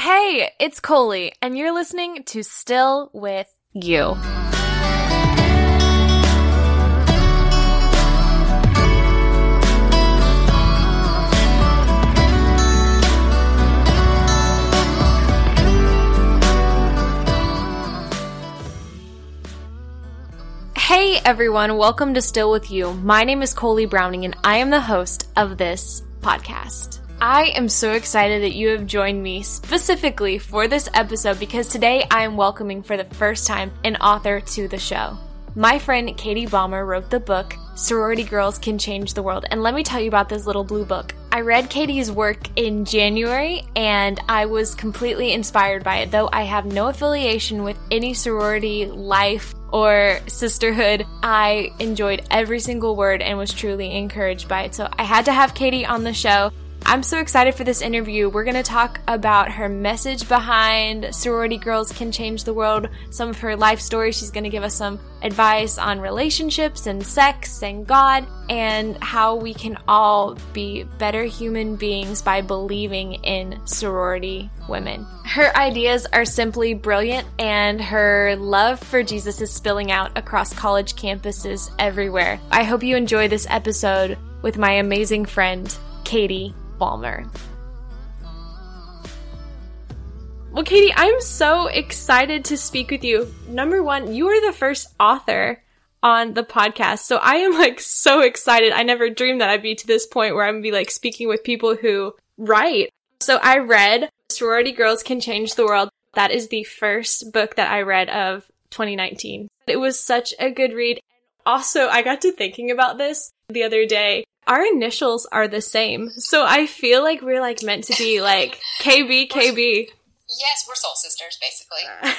Hey, it's Coley, and you're listening to Still With You. Hey everyone, welcome to Still With You. My name is Coley Browning, and I am the host of this podcast. I am so excited that you have joined me specifically for this episode because today I am welcoming for the first time an author to the show. My friend Katie Balmer wrote the book Sorority Girls Can Change the World, and let me tell you about this little blue book. I read Katie's work in January and I was completely inspired by it. Though I have no affiliation with any sorority life or sisterhood, I enjoyed every single word and was truly encouraged by it. So I had to have Katie on the show. I'm so excited for this interview. We're going to talk about her message behind Sorority Girls Can Change the World, some of her life story. She's going to give us some advice on relationships and sex and God, and how we can all be better human beings by believing in sorority women. Her ideas are simply brilliant, and her love for Jesus is spilling out across college campuses everywhere. I hope you enjoy this episode with my amazing friend, Katie Well, Katie, I'm so excited to speak with you. Number one, you are the first author on the podcast. So I am like so excited. I never dreamed that I'd be to this point where I'm gonna be like speaking with people who write. So I read Sorority Girls Can Change the World. That is the first book that I read of 2019. It was such a good read. Also, I got to thinking about this the other day our initials are the same. So I feel like we're like meant to be like KB, KB. Yes, we're soul sisters, basically.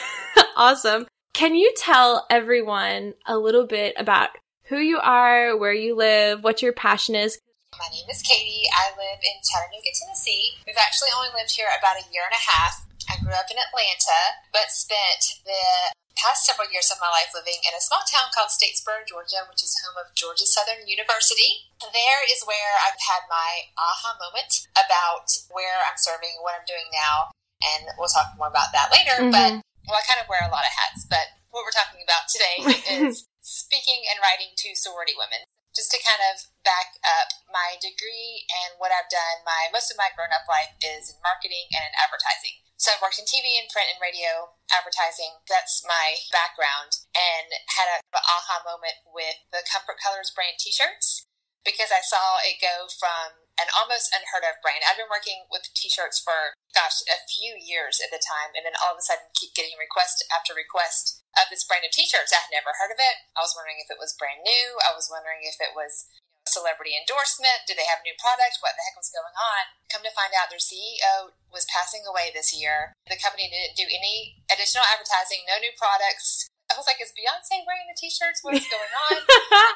awesome. Can you tell everyone a little bit about who you are, where you live, what your passion is? My name is Katie. I live in Chattanooga, Tennessee. We've actually only lived here about a year and a half. I grew up in Atlanta, but spent the past several years of my life living in a small town called Statesboro, Georgia, which is home of Georgia Southern University. There is where I've had my aha moment about where I'm serving, what I'm doing now, and we'll talk more about that later. Mm-hmm. But well, I kind of wear a lot of hats, but what we're talking about today is speaking and writing to sorority women. Just to kind of back up my degree and what I've done, my most of my grown up life is in marketing and in advertising. So I've worked in TV and print and radio advertising. That's my background and had a, aha moment with the Comfort Colors brand t-shirts because I saw it go from an almost unheard of brand. I've been working with t-shirts for gosh, a few years at the time and then all of a sudden keep getting request after request of this brand of t-shirts. I had never heard of it. I was wondering if it was brand new. I was wondering if it was celebrity endorsement? Did they have new product? What the heck was going on? Come to find out, their CEO was passing away this year. The company didn't do any additional advertising, no new products. I was like, is Beyonce wearing the t-shirts? What is going on?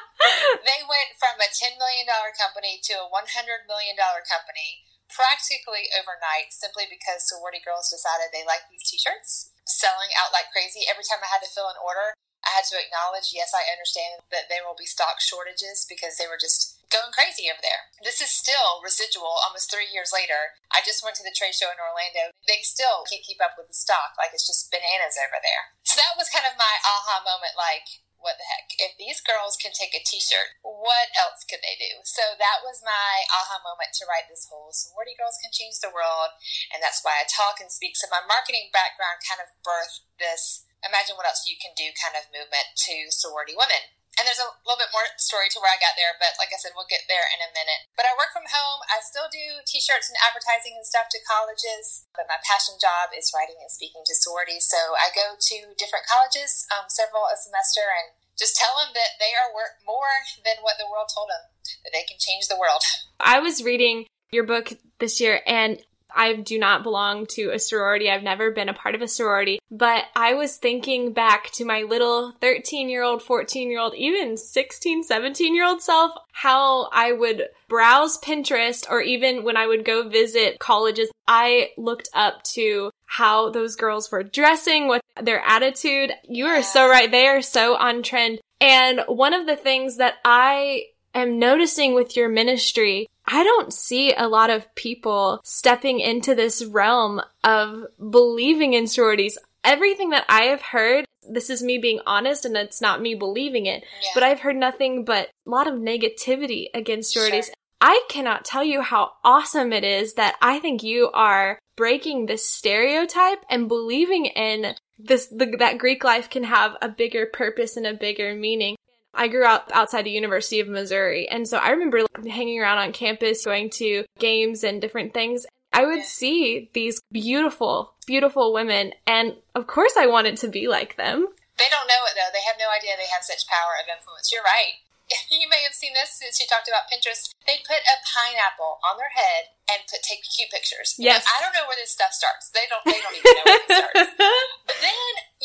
they went from a $10 million company to a $100 million company practically overnight simply because sorority girls decided they liked these t-shirts selling out like crazy. Every time I had to fill an order, I had to acknowledge, yes, I understand that there will be stock shortages because they were just going crazy over there. This is still residual almost three years later. I just went to the trade show in Orlando. They still can't keep up with the stock. Like it's just bananas over there. So that was kind of my aha moment like, what the heck? If these girls can take a t shirt, what else could they do? So that was my aha moment to write this whole sorority girls can change the world. And that's why I talk and speak. So my marketing background kind of birthed this imagine what else you can do kind of movement to sorority women. And there's a little bit more story to where I got there, but like I said, we'll get there in a minute. But I work from home. I still do t shirts and advertising and stuff to colleges, but my passion job is writing and speaking to sororities. So I go to different colleges, um, several a semester, and just tell them that they are worth more than what the world told them, that they can change the world. I was reading your book this year, and I do not belong to a sorority. I've never been a part of a sorority. But I was thinking back to my little 13 year old, 14 year old, even 16, 17 year old self, how I would browse Pinterest or even when I would go visit colleges, I looked up to how those girls were dressing, what their attitude. You are so right. They are so on trend. And one of the things that I am noticing with your ministry I don't see a lot of people stepping into this realm of believing in sororities. Everything that I have heard, this is me being honest and it's not me believing it, Yeah. but I've heard nothing but a lot of negativity against sororities. Sure. I cannot tell you how awesome it is that I think you are breaking this stereotype and believing in this the, that Greek life can have a bigger purpose and a bigger meaning. I grew up outside the University of Missouri, and so I remember hanging around on campus, going to games and different things. I would see these beautiful, beautiful women, and of course, I wanted to be like them. They don't know it though. They have no idea they have such power of influence. You're right. You may have seen this since you talked about Pinterest. They put a pineapple on their head and put take cute pictures. Yes. I don't know where this stuff starts. They don't. They don't even know where it starts.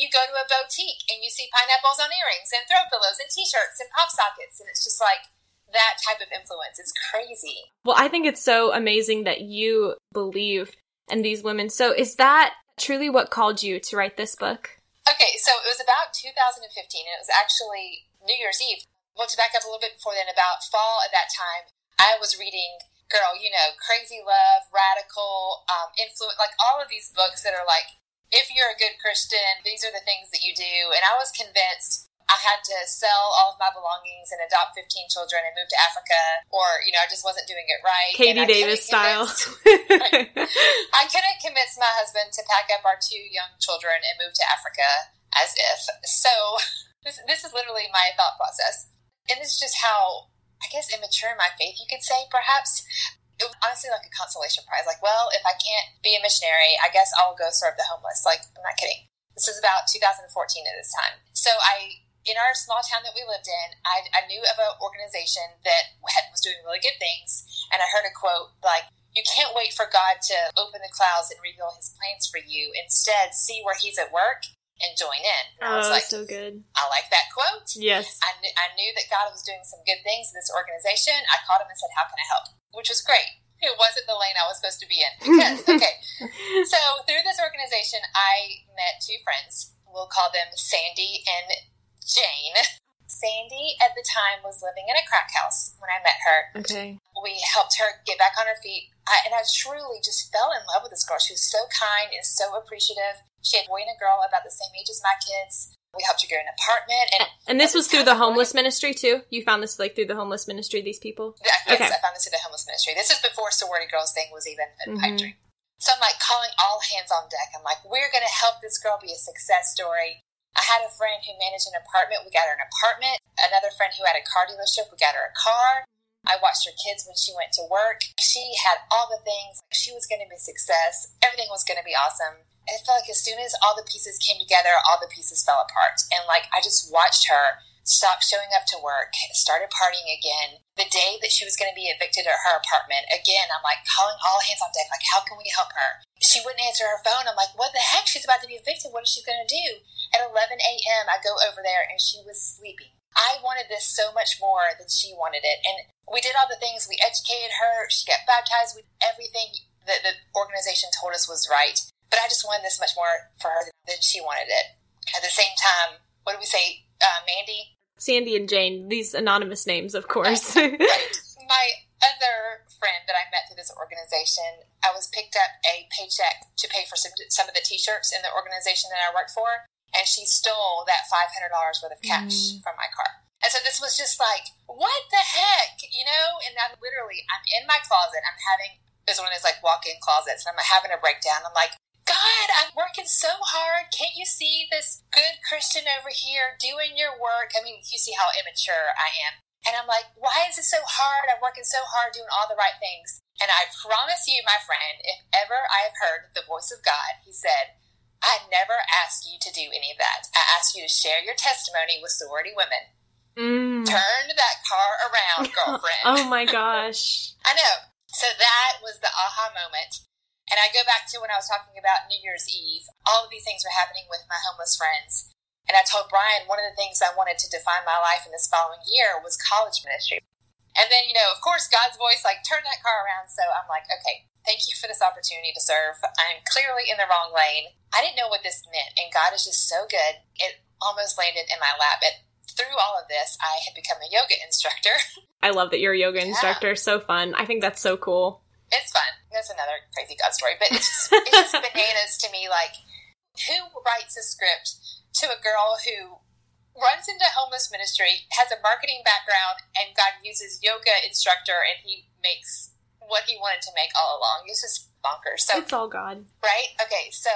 You go to a boutique and you see pineapples on earrings and throw pillows and T-shirts and pop sockets, and it's just like that type of influence. It's crazy. Well, I think it's so amazing that you believe in these women. So, is that truly what called you to write this book? Okay, so it was about 2015, and it was actually New Year's Eve. Well, to back up a little bit before then, about fall at that time, I was reading, girl, you know, Crazy Love, Radical, um, Influence, like all of these books that are like, if you're a good Christian, these are the things that you do. And I was convinced I had to sell all of my belongings and adopt 15 children and move to Africa, or, you know, I just wasn't doing it right. Katie And I couldn't Davis style. I couldn't convince my husband to pack up our two young children and move to Africa as if. So this, this is literally my thought process. And this is just how, I guess, immature in my faith, you could say, perhaps. It was honestly like a consolation prize. Like, well, if I can't be a missionary, I guess I'll go serve the homeless. Like, I'm not kidding. This was about 2014 at this time. So I, in our small town that we lived in, I, I knew of an organization that had, was doing really good things. And I heard a quote like, you can't wait for God to open the clouds and reveal his plans for you. Instead, see where he's at work and join in. And I was oh, like, so good. I like that quote. Yes. I, kn- I knew that God was doing some good things in this organization. I called him and said, How can I help? Which was great. It wasn't the lane I was supposed to be in. Because, okay. So, through this organization, I met two friends. We'll call them Sandy and Jane. Sandy, at the time, was living in a crack house when I met her Okay. we helped her get back on her feet. I, and I truly just fell in love with this girl. She was so kind and so appreciative. She had a boy and a girl about the same age as my kids. We helped her get an apartment. And And this was through the homeless ministry too? You found this like through the homeless ministry, these people? yes, Okay. I found this through the homeless ministry. This is before sorority girls thing was even a pipe Mhm. dream. So I'm like calling all hands on deck. I'm like, we're going to help this girl be a success story. I had a friend who managed an apartment. We got her an apartment. Another friend who had a car dealership. We got her a car. I watched her kids when she went to work. She had all the things. She was going to be a success. Everything was going to be awesome. It felt like as soon as all the pieces came together, all the pieces fell apart. And like I just watched her stop showing up to work, started partying again. The day that she was going to be evicted at her apartment, again, I'm like calling all hands on deck, like, how can we help her? She wouldn't answer her phone. I'm like, what the heck? She's about to be evicted. What is she going to do? At 11 a.m., I go over there and she was sleeping. I wanted this so much more than she wanted it. And we did all the things. We educated her. She got baptized with everything that the organization told us was right. But I just wanted this much more for her than she wanted it. At the same time, what do we say, uh, Mandy? Sandy and Jane, these anonymous names, of course. Right. My other friend that I met through this organization, I was picked up a paycheck to pay for some, some of the T-shirts in the organization that I worked for, and she stole that five hundred dollars worth of cash Mm. from my car. And so this was just like, what the heck, you know? And I'm literally, I'm in my closet. I'm having it's one of those like walk-in closets, and I'm having a breakdown. I'm like, God, I'm working so hard. Can't you see this good Christian over here doing your work? I mean, you see how immature I am. And I'm like, why is it so hard? I'm working so hard doing all the right things. And I promise you, my friend, if ever I have heard the voice of God, he said, I never asked you to do any of that. I asked you to share your testimony with sorority women. Mm. Turn that car around, girlfriend. Oh my gosh. I know. So that was the aha moment. And I go back to when I was talking about New Year's Eve. All of these things were happening with my homeless friends. And I told Brian one of the things I wanted to define my life in this following year was college ministry. And then, you know, of course, God's voice, like, turn that car around. So I'm like, okay, thank you for this opportunity to serve. I'm clearly in the wrong lane. I didn't know what this meant. And God is just so good. It almost landed in my lap at through all of this, I had become a yoga instructor. I love that you're a yoga instructor. So fun. I think that's so cool. It's fun. That's another crazy God story, but it's just, it's just bananas to me. Like, who writes a script to a girl who runs into homeless ministry, has a marketing background, and God uses yoga instructor, and he makes what he wanted to make all along. It's just bonkers. So it's all God, right? Okay, so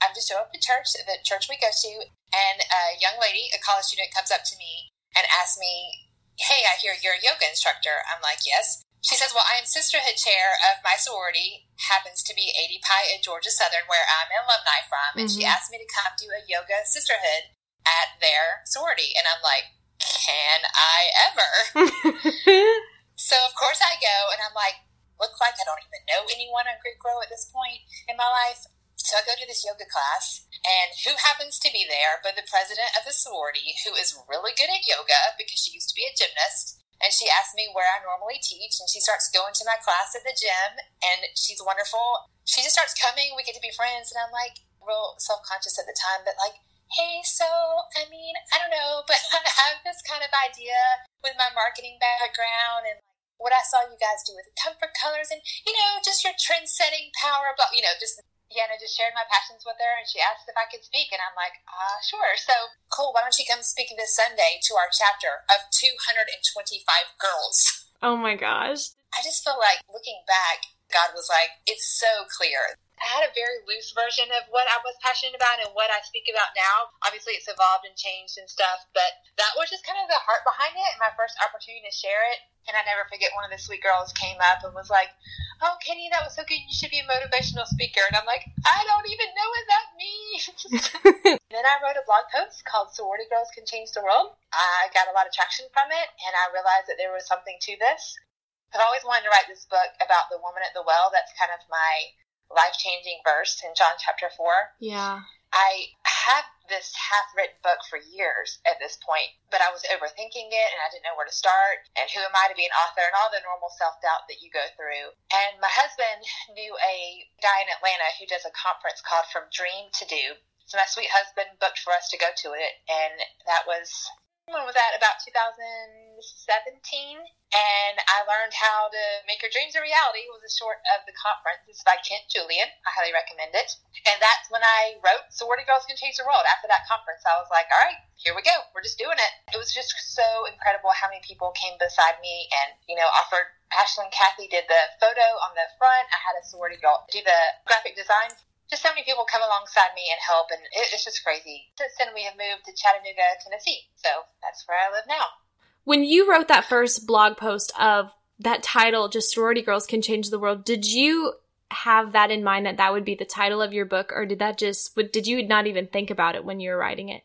I'm just showing up to church, the church we go to, and a young lady, a college student, comes up to me and asks me, "Hey, I hear you're a yoga instructor." I'm like, "Yes." She says, Well, I am sisterhood chair of my sorority, happens to be ADPi at Georgia Southern, where I'm an alumni from. And mm-hmm. she asked me to come do a yoga sisterhood at their sorority. And I'm like, Can I ever? so, of course, I go, and I'm like, Look like I don't even know anyone on Greek Row at this point in my life. So I go to this yoga class, and who happens to be there but the president of the sorority, who is really good at yoga because she used to be a gymnast and she asked me where I normally teach, and she starts going to my class at the gym, and she's wonderful. She just starts coming, we get to be friends, and I'm like real self conscious at the time, but like, hey, so I mean, I don't know, but I have this kind of idea with my marketing background and what I saw you guys do with the comfort colors, and you know, just your trend setting power, but you know, just yeah, and I just shared my passions with her, and she asked if I could speak, and I'm like, ah, uh, sure. So cool. Why don't you come speak this Sunday to our chapter of 225 girls? Oh my gosh. I just feel like looking back, God was like, it's so clear. I had a very loose version of what I was passionate about and what I speak about now. Obviously, it's evolved and changed and stuff, but that was just kind of the heart behind it and my first opportunity to share it. And I never forget one of the sweet girls came up and was like, Oh, Kenny, that was so good. You should be a motivational speaker. And I'm like, I don't even know what that means. then I wrote a blog post called Sorority Girls Can Change the World. I got a lot of traction from it, and I realized that there was something to this. I've always wanted to write this book about the woman at the well. That's kind of my life changing verse in John chapter 4. Yeah. I have this half written book for years at this point, but I was overthinking it and I didn't know where to start. And who am I to be an author and all the normal self doubt that you go through. And my husband knew a guy in Atlanta who does a conference called From Dream to Do. So my sweet husband booked for us to go to it, and that was when was that? About 2017. And I learned how to make your dreams a reality. It was a short of the conference. It's by Kent Julian. I highly recommend it. And that's when I wrote Sorority Girls Can Change the World. After that conference, I was like, all right, here we go. We're just doing it. It was just so incredible how many people came beside me and, you know, offered Ashley and Kathy did the photo on the front. I had a sorority girl do the graphic design just so many people come alongside me and help, and it, it's just crazy. Since then, we have moved to Chattanooga, Tennessee, so that's where I live now. When you wrote that first blog post of that title, just sorority girls can change the world, did you have that in mind that that would be the title of your book, or did that just did you not even think about it when you were writing it?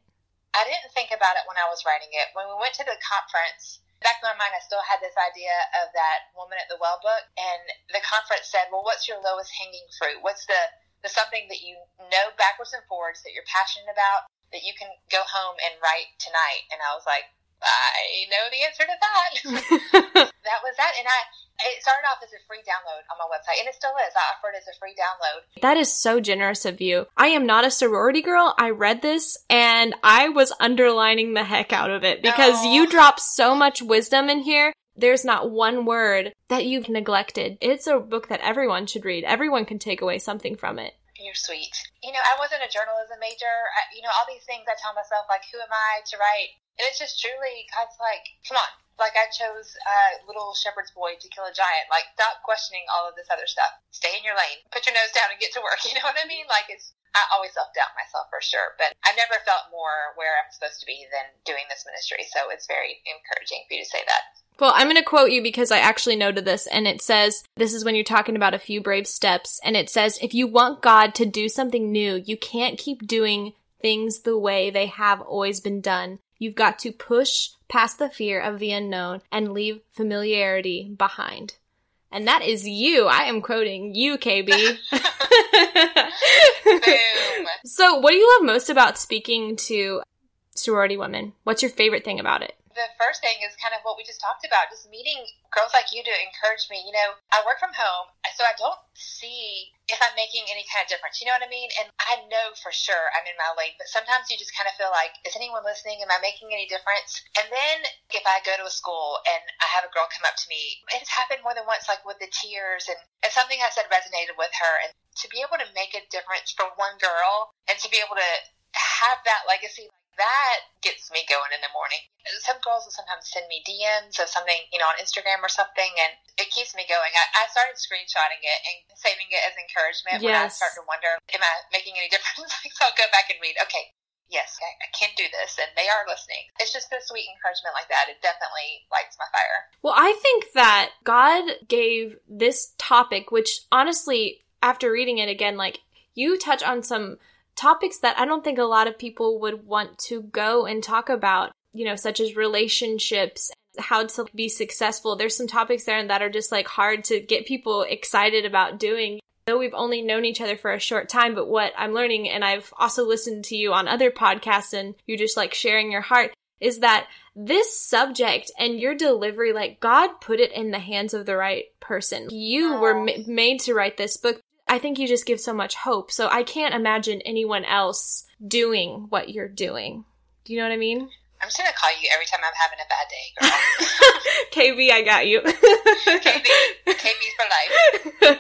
I didn't think about it when I was writing it. When we went to the conference, back in my mind, I still had this idea of that woman at the well book, and the conference said, "Well, what's your lowest hanging fruit? What's the to something that you know backwards and forwards that you're passionate about that you can go home and write tonight. And I was like, I know the answer to that. that was that. And I, it started off as a free download on my website, and it still is. I offer it as a free download. That is so generous of you. I am not a sorority girl. I read this and I was underlining the heck out of it because oh. you drop so much wisdom in here. There's not one word that you've neglected. It's a book that everyone should read. Everyone can take away something from it. You're sweet. You know, I wasn't a journalism major. I, you know, all these things I tell myself, like, who am I to write? And it's just truly, God's like, come on. Like, I chose Little Shepherd's Boy to kill a giant. Like, stop questioning all of this other stuff. Stay in your lane. Put your nose down and get to work. You know what I mean? Like, it's, I always self doubt myself for sure, but I've never felt more where I'm supposed to be than doing this ministry. So it's very encouraging for you to say that. Well, I'm going to quote you because I actually noted this, and it says this is when you're talking about a few brave steps, and it says if you want God to do something new, you can't keep doing things the way they have always been done. You've got to push past the fear of the unknown and leave familiarity behind. And that is you. I am quoting you, KB. so, what do you love most about speaking to sorority women? What's your favorite thing about it? the first thing is kind of what we just talked about, just meeting girls like you to encourage me. You know, I work from home, so I don't see if I'm making any kind of difference. You know what I mean? And I know for sure I'm in my lane, but sometimes you just kind of feel like, is anyone listening? Am I making any difference? And then if I go to a school and I have a girl come up to me, it's happened more than once, like with the tears and, and something I said resonated with her. And to be able to make a difference for one girl and to be able to have that legacy that gets me going in the morning. Some girls will sometimes send me DMs of something, you know, on Instagram or something, and it keeps me going. I, I started screenshotting it and saving it as encouragement yes. when I start to wonder, am I making any difference? so I'll go back and read, okay, yes, I, I, can do this, and they are listening. It's just a sweet encouragement like that. It definitely lights my fire. Well, I think that God gave this topic, which honestly, after reading it again, like you touch on some topics that I don't think a lot of people would want to go and talk about, you know, such as relationships, how to be successful. There's some topics there and that are just like hard to get people excited about doing. Though we've only known each other for a short time, but what I'm learning, and I've also listened to you on other podcasts and you just like sharing your heart, is that this subject and your delivery, like God put it in the hands of the right person. You were ma- made to write this book I think you just give so much hope. So I can't imagine anyone else doing what you're doing. Do you know what I mean? I'm just gonna call you every time I'm having a bad day, girl. KB, I got you. KB, KB for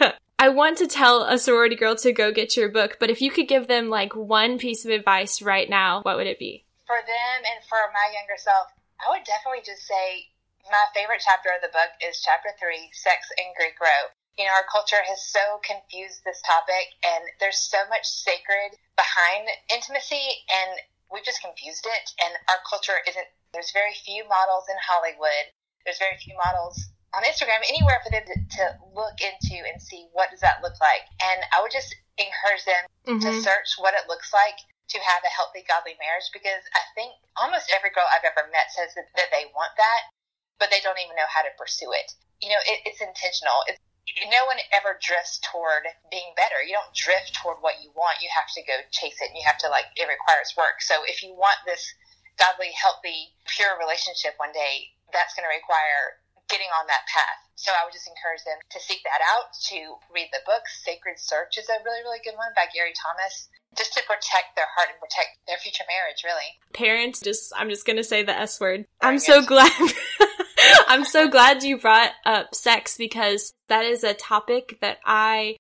life. I want to tell a sorority girl to go get your book, but if you could give them like one piece of advice right now, what would it be? For them and for my younger self, I would definitely just say my favorite chapter of the book is chapter three, Sex and Greek Row you know, our culture has so confused this topic and there's so much sacred behind intimacy and we've just confused it and our culture isn't there's very few models in Hollywood. There's very few models on Instagram, anywhere for them to, to look into and see what does that look like. And I would just encourage them mm-hmm. to search what it looks like to have a healthy, godly marriage because I think almost every girl I've ever met says that, that they want that, but they don't even know how to pursue it. You know, it, it's intentional. It's no one ever drifts toward being better. You don't drift toward what you want. You have to go chase it and you have to like, it requires work. So if you want this godly, healthy, pure relationship one day, that's going to require getting on that path. So I would just encourage them to seek that out, to read the book. Sacred Search is a really, really good one by Gary Thomas. Just to protect their heart and protect their future marriage, really. Parents, just I'm just gonna say the S word. I'm so glad I'm so glad you brought up sex because that is a topic that I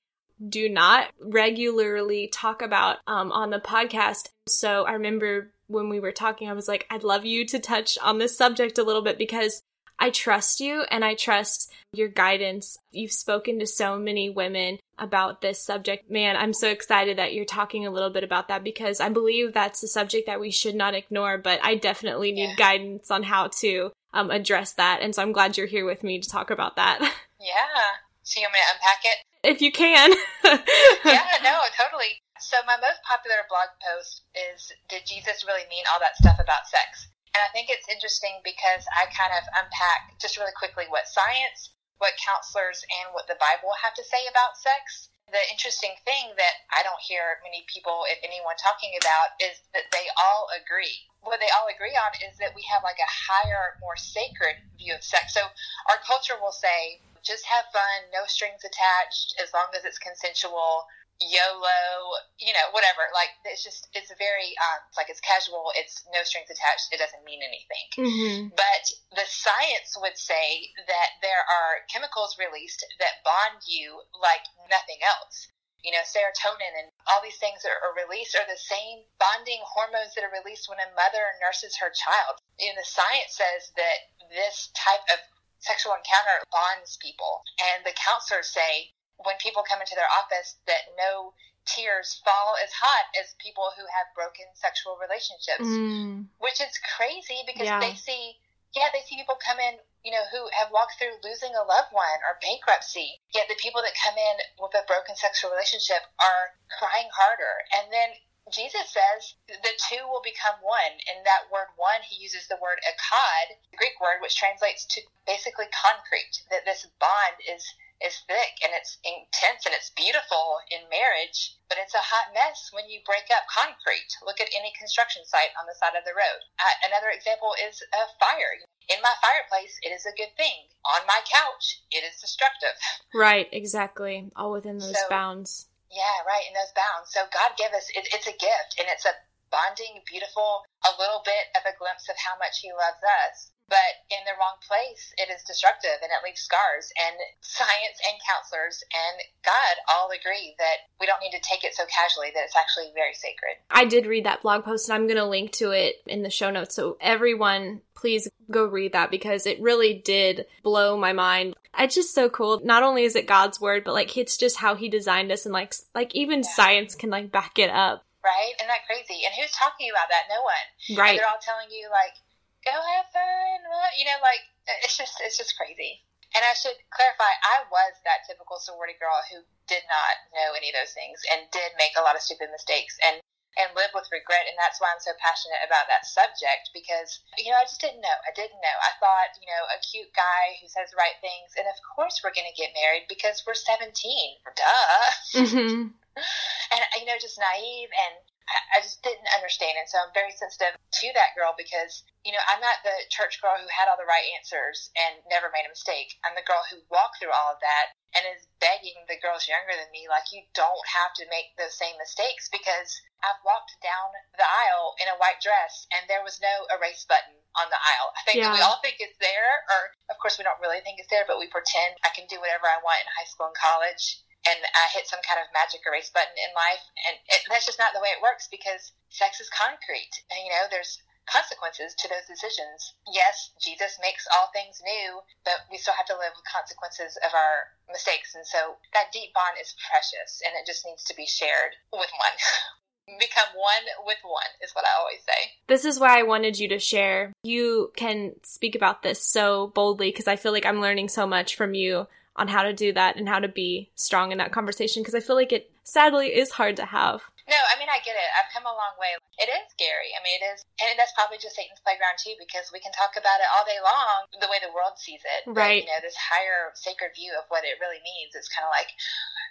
do not regularly talk about um, on the podcast. So I remember when we were talking, I was like, I'd love you to touch on this subject a little bit because I trust you and I trust your guidance. You've spoken to so many women about this subject. Man, I'm so excited that you're talking a little bit about that because I believe that's a subject that we should not ignore, but I definitely need yeah. guidance on how to um, address that. And so I'm glad you're here with me to talk about that. Yeah. So you want me to unpack it? If you can. yeah, no, totally. So my most popular blog post is Did Jesus really mean all that stuff about sex? And I think it's interesting because I kind of unpack just really quickly what science, what counselors, and what the Bible have to say about sex. The interesting thing that I don't hear many people, if anyone, talking about is that they all agree. What they all agree on is that we have like a higher, more sacred view of sex. So our culture will say, just have fun, no strings attached, as long as it's consensual. YOLO, you know, whatever. Like it's just it's very um, it's like it's casual. It's no strings attached. It doesn't mean anything. Mm-hmm. But the science would say that there are chemicals released that bond you like nothing else. You know, serotonin and all these things that are released are the same bonding hormones that are released when a mother nurses her child. You know, the science says that this type of sexual encounter bonds people. And the counselors say when people come into their office that no tears fall as hot as people who have broken sexual relationships, mm. which is crazy because yeah. they see, yeah, they see people come in, you know, who have walked through losing a loved one or bankruptcy. Yet the people that come in with a broken sexual relationship are crying harder. And then Jesus says the two will become one. And that word one, he uses the word echad, the Greek word, which translates to basically concrete, that this bond is is thick and it's intense and it's beautiful in marriage, but it's a hot mess when you break up concrete. Look at any construction site on the side of the road. Uh, another example is a fire. In my fireplace, it is a good thing. On my couch, it is destructive. Right, exactly. All within those so, bounds. Yeah, right, in those bounds. So God give us, it, it's a gift and it's a bonding, beautiful, a little bit of a glimpse of how much He loves us. But in the wrong place, it is destructive and it leaves scars. And science and counselors and God all agree that we don't need to take it so casually, that it's actually very sacred. I did read that blog post and I'm going to link to it in the show notes. So everyone, please go read that because it really did blow my mind. It's just so cool. Not only is it God's word, but like it's just how he designed us and like like even yeah. science can like back it up right? Isn't that crazy? And who's talking about that? No one. Right. And they're all telling you like, go have fun. You know, like it's just it's just crazy. And I should clarify, I was that typical sorority girl who did not know any of those things and did make a lot of stupid mistakes and and live with regret. And that's why I'm so passionate about that subject because, you know, I just didn't know. I didn't know. I thought, you know, a cute guy who says right things. And of course we're going to get married because we're 17. Duh. Mm-hmm. and, you know, just naive. And I just didn't understand. And so I'm very sensitive to that girl because, you know, I'm not the church girl who had all the right answers and never made a mistake. I'm the girl who walked through all of that and is begging the girls younger than me, like, you don't have to make those same mistakes because I've walked down the aisle in a white dress and there was no erase button on the aisle. I think yeah. we all think it's there, or of course we don't really think it's there, but we pretend I can do whatever I want in high school and college and I hit some kind of magic erase button in life. And it, that's just not the way it works because sex is concrete. And, you know, there's consequences to those decisions. Yes, Jesus makes all things new, but we still have to live with consequences of our mistakes. And so that deep bond is precious and it just needs to be shared with one. Become one with one is what I always say. This is why I wanted you to share. You can speak about this so boldly because I feel like I'm learning so much from you on how to do that and how to be strong in that conversation because I feel like it sadly is hard to have. No, I mean I get it. I've come a long way. It is scary. I mean it is and that's probably just Satan's playground too because we can talk about it all day long the way the world sees it. Right. But, you know, this higher sacred view of what it really means It's kind of like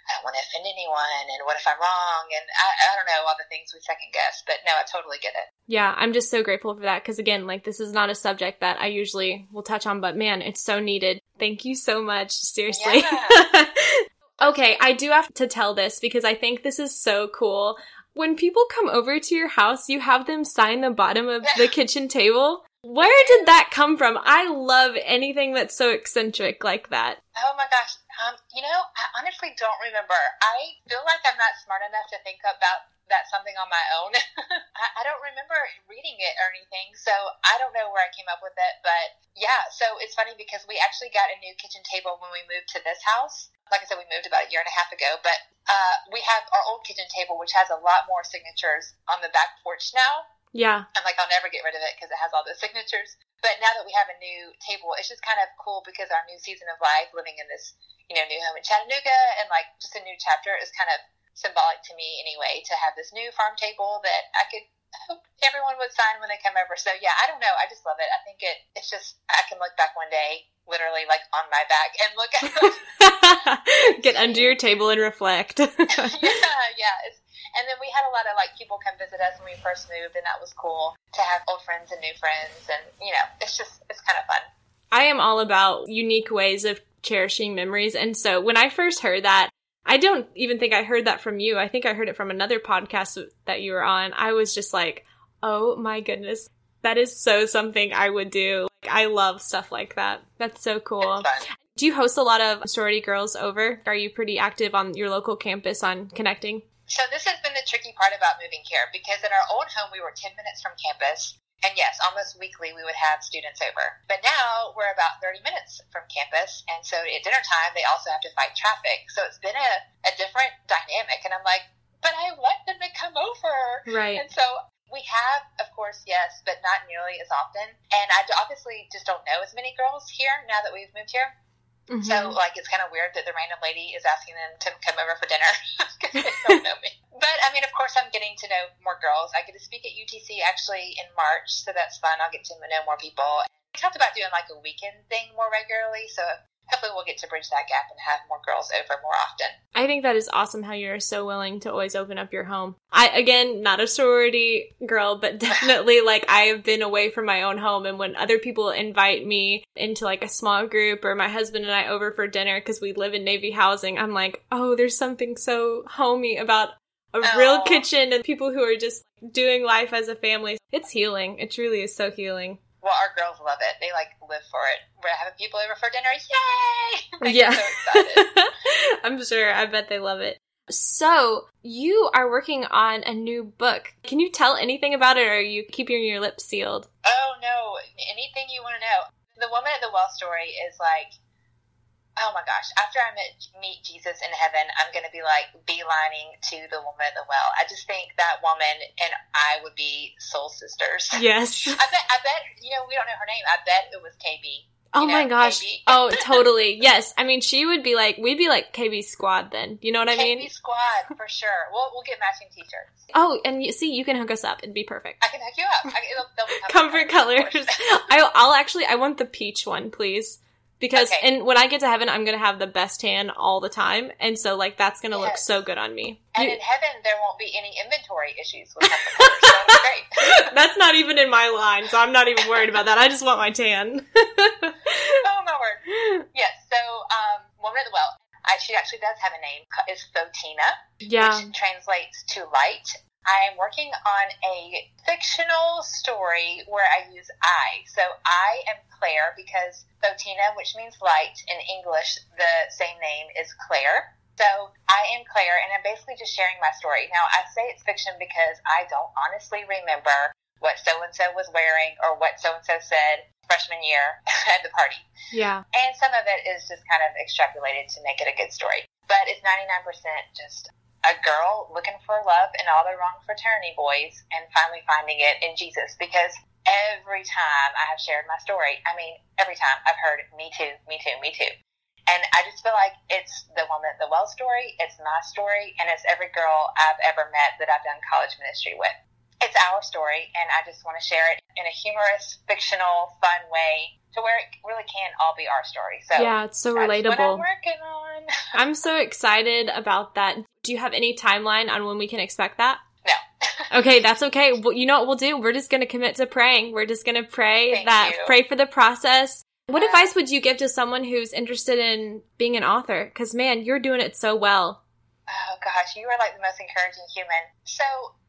I don't want to offend anyone and what if I'm wrong and I, I don't know all the things we second guess but no I totally get it. Yeah, I'm just so grateful for that because again like this is not a subject that I usually will touch on but man it's so needed. Thank you so much seriously. Yeah. Okay, I do have to tell this because I think this is so cool. When people come over to your house, you have them sign the bottom of the kitchen table. Where did that come from? I love anything that's so eccentric like that. Oh my gosh. Um, you know, I honestly don't remember. I feel like I'm not smart enough to think about that something on my own. I, I don't remember reading it or anything, so I don't know where I came up with it. But yeah, so it's funny because we actually got a new kitchen table when we moved to this house like I said, we moved about a year and a half ago, but uh, we have our old kitchen table, which has a lot more signatures on the back porch now. Yeah. I'm like, I'll never get rid of it because it has all those signatures. But now that we have a new table, it's just kind of cool because our new season of life, living in this, you know, new home in Chattanooga and like just a new chapter is kind of symbolic to me anyway to have this new farm table that I could hope everyone would sign when they come over. So yeah, I don't know. I just love it. I think it it's just I can look back one day literally like on my back and look at. Get under your table and reflect. yeah, yeah. It's, and then we had a lot of like people come visit us when we first moved, and that was cool to have old friends and new friends, and you know, it's just it's kind of fun. I am all about unique ways of cherishing memories, and so when I first heard that, I don't even think I heard that from you. I think I heard it from another podcast that you were on. I was just like, oh my goodness, that is so something I would do. Like, I love stuff like that. That's so cool. Do you host a lot of sorority girls over? Are you pretty active on your local campus on connecting? So this has been the tricky part about moving here because in our old home we were 10 minutes from campus and yes, almost weekly we would have students over. But now we're about 30 minutes from campus. And so at dinner time, they also have to fight traffic. So it's been a, a different dynamic. And I'm like, but I want them to come over. Right. And so we have, of course, yes, but not nearly as often. And I obviously just don't know as many girls here now that we've moved here. Mm-hmm. So, like, it's kind of weird that the random lady is asking them to come over for dinner because they don't know me. But, I mean, of course, I'm getting to know more girls. I get to speak at UTC actually in March, so that's fun. I'll get to know more people. We talked about doing like a weekend thing more regularly. So hopefully we'll get to bridge that gap and have more girls over more often. I think that is awesome how you're so willing to always open up your home. I again, not a sorority girl, but definitely like I have been away from my own home and when other people invite me into like a small group or my husband and I over for dinner cuz we live in Navy housing, I'm like, "Oh, there's something so homey about a oh. real kitchen and people who are just doing life as a family. It's healing. It truly is so healing well, our girls love it. They like live for it. We're having people over for dinner. Yay! yeah. So I'm sure. I bet they love it. So, you are working on a new book. Can you tell anything about it or are you keeping your lips sealed? Oh, no. Anything you want to know. The Woman at the Well story is like oh my gosh, after I met, meet Jesus in heaven, I'm going to be like beelining to the woman at the well. I just think that woman and I would be soul sisters. Yes. I bet, I bet, you know, we don't know her name. I bet it was KB. Oh you know, my gosh. KB. oh, totally. Yes. I mean, she would be like, we'd be like KB squad then. You know what I mean? KB squad, for sure. We'll, we'll get matching t shirts. Oh, and you see, you can hook us up. It'd be perfect. I can hook you up. I, it'll, it'll Comfort colors. I, I'll actually, I want the peach one, please because okay. and when I get to heaven, I'm gonna have the best tan all the time, and so like that's gonna yes. look so good on me. And you, in heaven, there won't be any inventory issues with great. that's not even in my line, so I'm not even worried about that. I just want my tan. oh my word! Yes. So, um, woman at the well. I, she actually does have a name. It's Photina, yeah. which translates to light. I am working on a fictional story where I use I. So I am Claire because Photina, which means light in English, the same name is Claire. So I am Claire, and I'm basically just sharing my story. Now, I say it's fiction because I don't honestly remember what so and so was wearing or what so and so said freshman year at the party. Yeah. And some of it is just kind of extrapolated to make it a good story. But it's 99% just a girl looking for love in all the wrong fraternity boys and finally finding it in Jesus because every time I have shared my story, I mean, every time I've heard me too, me too, me too. And I just feel like it's the woman at the well story, it's my story, and it's every girl I've ever met that I've done college ministry with. It's our story, and I just want to share it in a humorous, fictional, fun way to where it really can all be our story. So yeah, it's so relatable. I'm working on. I'm so excited about that. Do you have any timeline on when we can expect that? No. okay, that's okay. Well, you know what we'll do? We're just going to commit to praying. We're just going to pray Thank that you. pray for the process. What uh, advice would you give to someone who's interested in being an author? Because man, you're doing it so well. Oh gosh, you are like the most encouraging human. So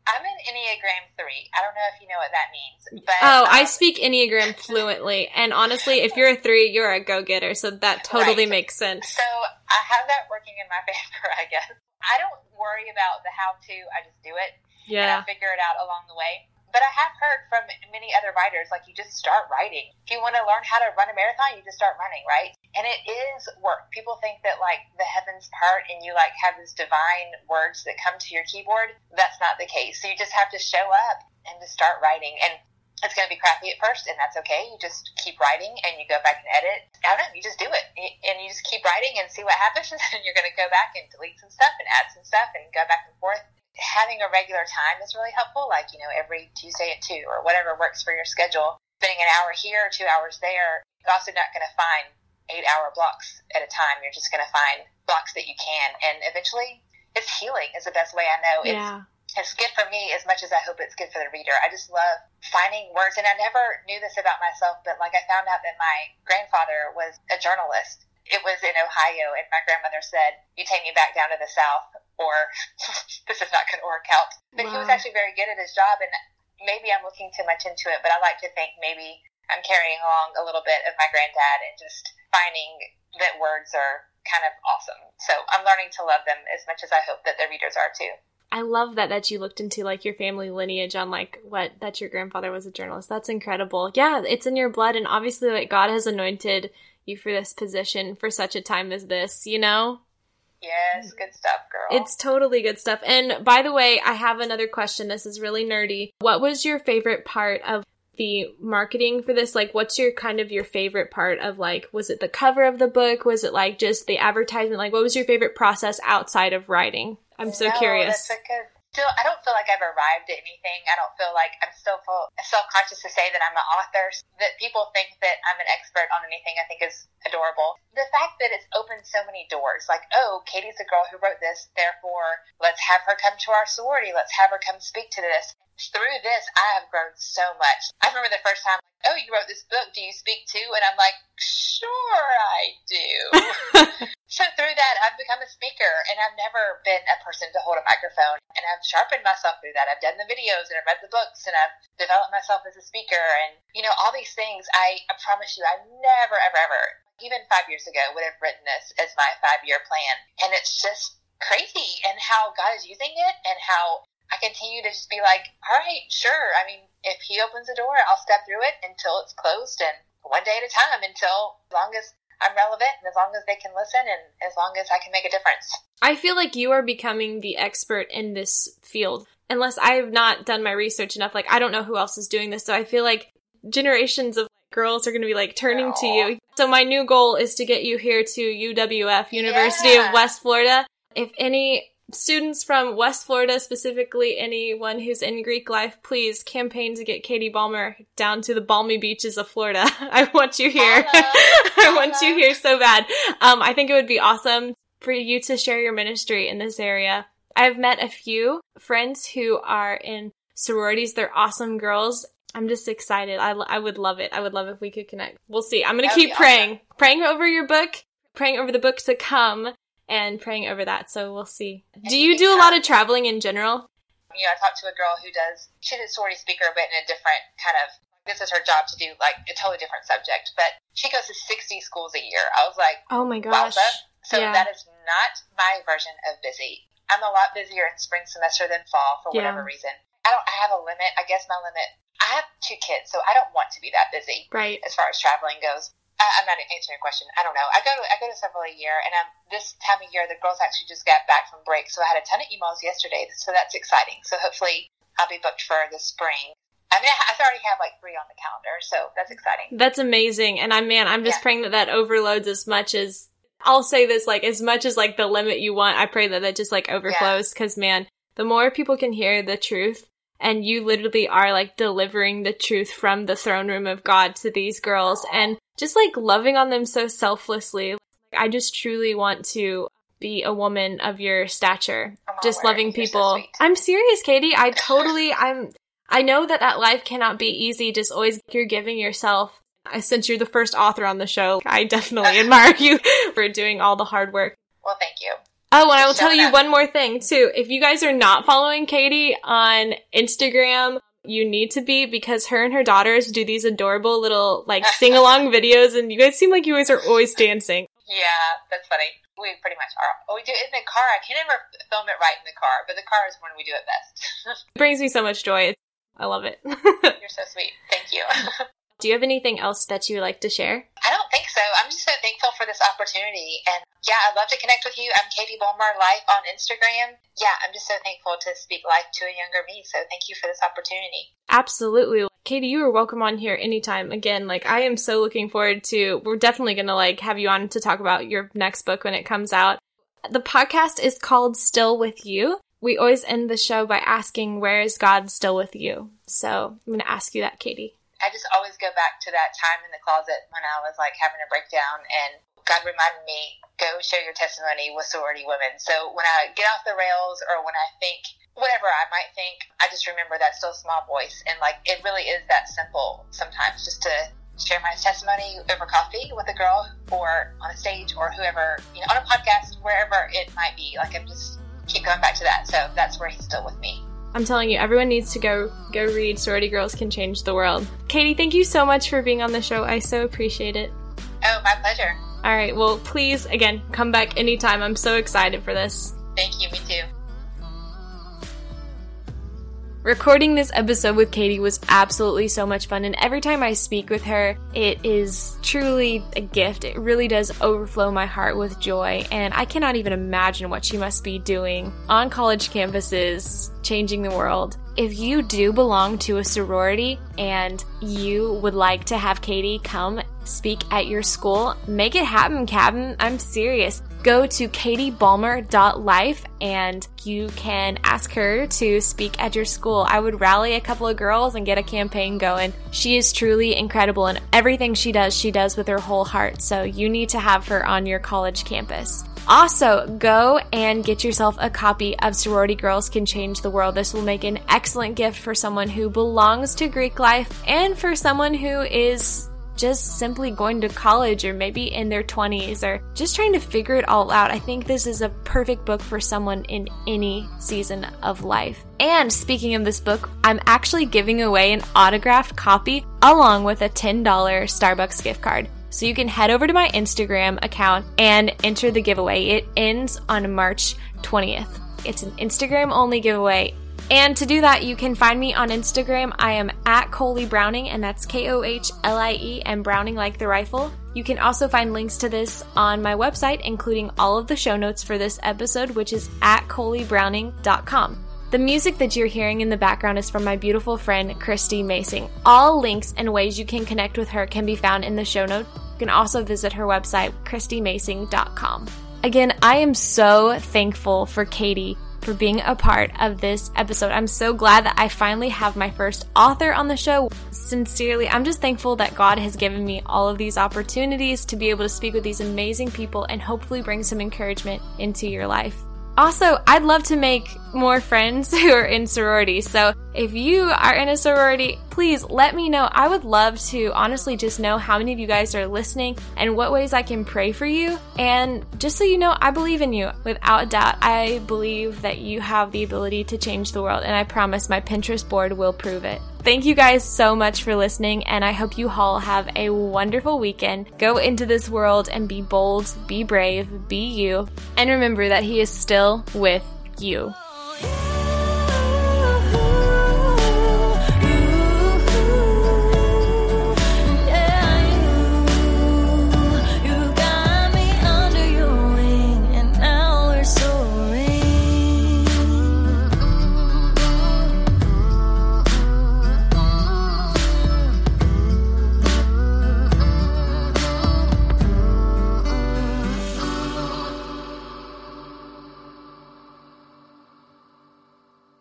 I'm an Enneagram 3. I don't know if you know what that means. But, oh, um, I speak Enneagram fluently. And honestly, if you're a 3, you're a go getter. So that totally right. makes sense. So I have that working in my favor, I guess. I don't worry about the how to, I just do it. Yeah. And I figure it out along the way. But I have heard from many other writers, like you just start writing. If you want to learn how to run a marathon, you just start running, right? And it is work. People think that like the heavens part and you like have these divine words that come to your keyboard. That's not the case. So you just have to show up and just start writing. And it's going to be crappy at first, and that's okay. You just keep writing and you go back and edit. I don't know, you just do it. And you just keep writing and see what happens. And you're going to go back and delete some stuff and add some stuff and go back and forth having a regular time is really helpful, like, you know, every Tuesday at 2 or whatever works for your schedule. Spending an hour here, two hours there, you're also not going to find eight hour blocks at a time. You're just going to find blocks that you can. And eventually, it's healing is the best way I know. It's, yeah. It's good for me as much as I hope it's good for the reader. I just love finding words. And I never knew this about myself, but like I found out that my grandfather was a journalist it was in Ohio, and my grandmother said, "You take me back down to the South, or this is not going to work out." But wow. he was actually very good at his job, and maybe I'm looking too much into it. But I like to think maybe I'm carrying along a little bit of my granddad and just finding that words are kind of awesome. So I'm learning to love them as much as I hope that the readers are too. I love that that you looked into like your family lineage on like what that your grandfather was a journalist. That's incredible. Yeah, it's in your blood and obviously like God has anointed you for this position for such a time as this, you know? Yes, good stuff, girl. It's totally good stuff. And by the way, I have another question. This is really nerdy. What was your favorite part of the marketing for this? Like, what's your kind of your favorite part of like, was it the cover of the book? Was it like just the advertisement? Like, what was your favorite process outside of writing? I'm so no, curious. That's a good still, I don't feel like I've arrived at anything. I don't feel like I'm still full, self-conscious to say that I'm an author. That people think that I'm an expert on anything, I think is adorable. The fact that it's opened so many doors, like, oh, Katie's the girl who wrote this, therefore let's have her come to our sorority. Let's have her come speak to this. Through this, I have grown so much. I remember the first time, oh, you wrote this book. Do you speak too? And I'm like, sure, I do. so through that, I've become a speaker, and I've never been a person to hold a microphone. And I've sharpened myself through that. I've done the videos, and I've read the books, and I've developed myself as a speaker. And you know, all these things. I, I promise you, I never, ever, ever, even five years ago, would have written this as my five-year plan. And it's just crazy, and how God is using it, and how I continue to just be like, all right, sure. I mean, if he opens the door, I'll step through it until it's closed and one day at a time until as long as I'm relevant and as long as they can listen and as long as I can make a difference. I feel like you are becoming the expert in this field. Unless I have not done my research enough, like I don't know who else is doing this. So I feel like generations of girls are going to be like turning Aww. to you. So my new goal is to get you here to UWF, University yeah. of West Florida. If any students from West Florida, specifically anyone who's in Greek life, please campaign to get Katie Balmer down to the balmy beaches of Florida. I want you here. I want you here so bad. Um, I think it would be awesome for you to share your ministry in this area. I've met a few friends who are in sororities. They're awesome girls. I'm just excited. I, I would love it. I would love if we could connect. We'll see. I'm going to keep praying, awesome. praying over your book, praying over the book to come and praying over that. So we'll see. Do you do a lot of traveling in general? You know, I talked to a girl who does, she's a sorority speaker, but in a different kind of, this is her job to do like a totally different subject, but she goes to 60 schools a year. I was like, oh my gosh. Wowza. So yeah. that is not my version of busy. I'm a lot busier in spring semester than fall for whatever yeah. reason. I don't I have a limit. I guess my limit I have two kids, so I don't want to be that busy. Right. As far as traveling goes. I, am not answering your question. I don't know. I go to I go to several a year, and um, this time of year the girls actually just got back from break, so I had a ton of emails yesterday. So that's exciting. So hopefully I'll be booked for the spring. I mean, I already have like three on the calendar, so that's exciting. That's amazing, and I'm man, I'm just yeah. praying that that overloads as much as I'll say this, like as much as like the limit you want. I pray that that just like overflows, because yeah. man, the more people can hear the truth, and you literally are like delivering the truth from the throne room of God to these girls and just like loving on them so selflessly. I just truly want to be a woman of your stature, just loving people. So I'm serious, Katie. I totally, I'm, I know that that life cannot be easy. Just always, you're giving yourself. Uh, since you're the first author on the show, I definitely admire you for doing all the hard work. Well, thank you. Oh, and I will tell you one more thing too. If you guys are not following Katie on Instagram, you need to be because her and her daughters do these adorable little like sing along videos and you guys seem like you guys are always dancing. Yeah, that's funny. We pretty much are. Oh, we do it in the car. I can never film it right in the car, but the car is when we do it best. it brings me so much joy. I love it. You're so sweet. Thank you. Do you have anything else that you would like to share? I don't think so. I'm just so thankful for this opportunity. And yeah, I'd love to connect with you. I'm Katie Balmer Life on Instagram. Yeah, I'm just so thankful to speak life to a younger me. So thank you for this opportunity. Absolutely. Katie, you are welcome on here anytime. Again, like I am so looking forward to we're definitely gonna like have you on to talk about your next book when it comes out. The podcast is called Still With You. We always end the show by asking, Where is God still with you? So I'm gonna ask you that, Katie. I just always go back to that time in the closet when I was like having a breakdown and God reminded me, go share your testimony with sorority women. So when I get off the rails or when I think whatever I might think, I just remember that still small voice. And like, it really is that simple sometimes just to share my testimony over coffee with a girl or on a stage or whoever, you know, on a podcast, wherever it might be. Like, I'm just keep going back to that. So that's where he's still with me. I'm telling you, everyone needs to go go read Sorority Girls Can Change the World. Katie, thank you so much for being on the show. I so appreciate it. Oh, my pleasure. All right. Well, please, again, come back anytime. I'm so excited for this. Thank you. Me too. Recording this episode with Katie was absolutely so much fun, and every time I speak with her, it is truly a gift. It really does overflow my heart with joy, and I cannot even imagine what she must be doing on college campuses, changing the world. if you do belong to a sorority and you would like to have Katie come speak at your school, make it happen, Captain. I'm serious. Go to katiebalmer.life and you can ask her to speak at your school. I would rally a couple of girls and get a campaign going. She is truly incredible and everything she does, she does with her whole heart. So you need to have her on your college campus. Also, go and get yourself a copy of Sorority Girls Can Change the World. This will make an excellent gift for someone who belongs to Greek life and for someone who is just simply going to college or maybe in their 20s or just trying to figure it all out. I think this is a perfect book for someone in any season of life. And speaking of this book, I'm actually giving away an autographed copy along with a $10 Starbucks gift card. So you can head over to my Instagram account and enter the giveaway. It ends on March 20th. It's an Instagram only giveaway and to do that, you can find me on Instagram. I am at Kohlie Browning, and that's K O H L I E and Browning like the rifle. You can also find links to this on my website, including all of the show notes for this episode, which is at KohlieBrowning.com. The music that you're hearing in the background is from my beautiful friend, Christy Macing. All links and ways you can connect with her can be found in the show notes. You can also visit her website, ChristyMacing.com. Again, I am so thankful for Katie for being a part of this episode. I'm so glad that I finally have my first author on the show. Sincerely, I'm just thankful that God has given me all of these opportunities to be able to speak with these amazing people and hopefully bring some encouragement into your life. Also, I'd love to make more friends who are in sorority. So if you are in a sorority, please let me know. I would love to honestly just know how many of you guys are listening and what ways I can pray for you. And just so you know, I believe in you without a doubt. I believe that you have the ability to change the world, and I promise my Pinterest board will prove it. Thank you guys so much for listening, and I hope you all have a wonderful weekend. Go into this world and be bold, be brave, be you, and remember that He is still with you. Oh,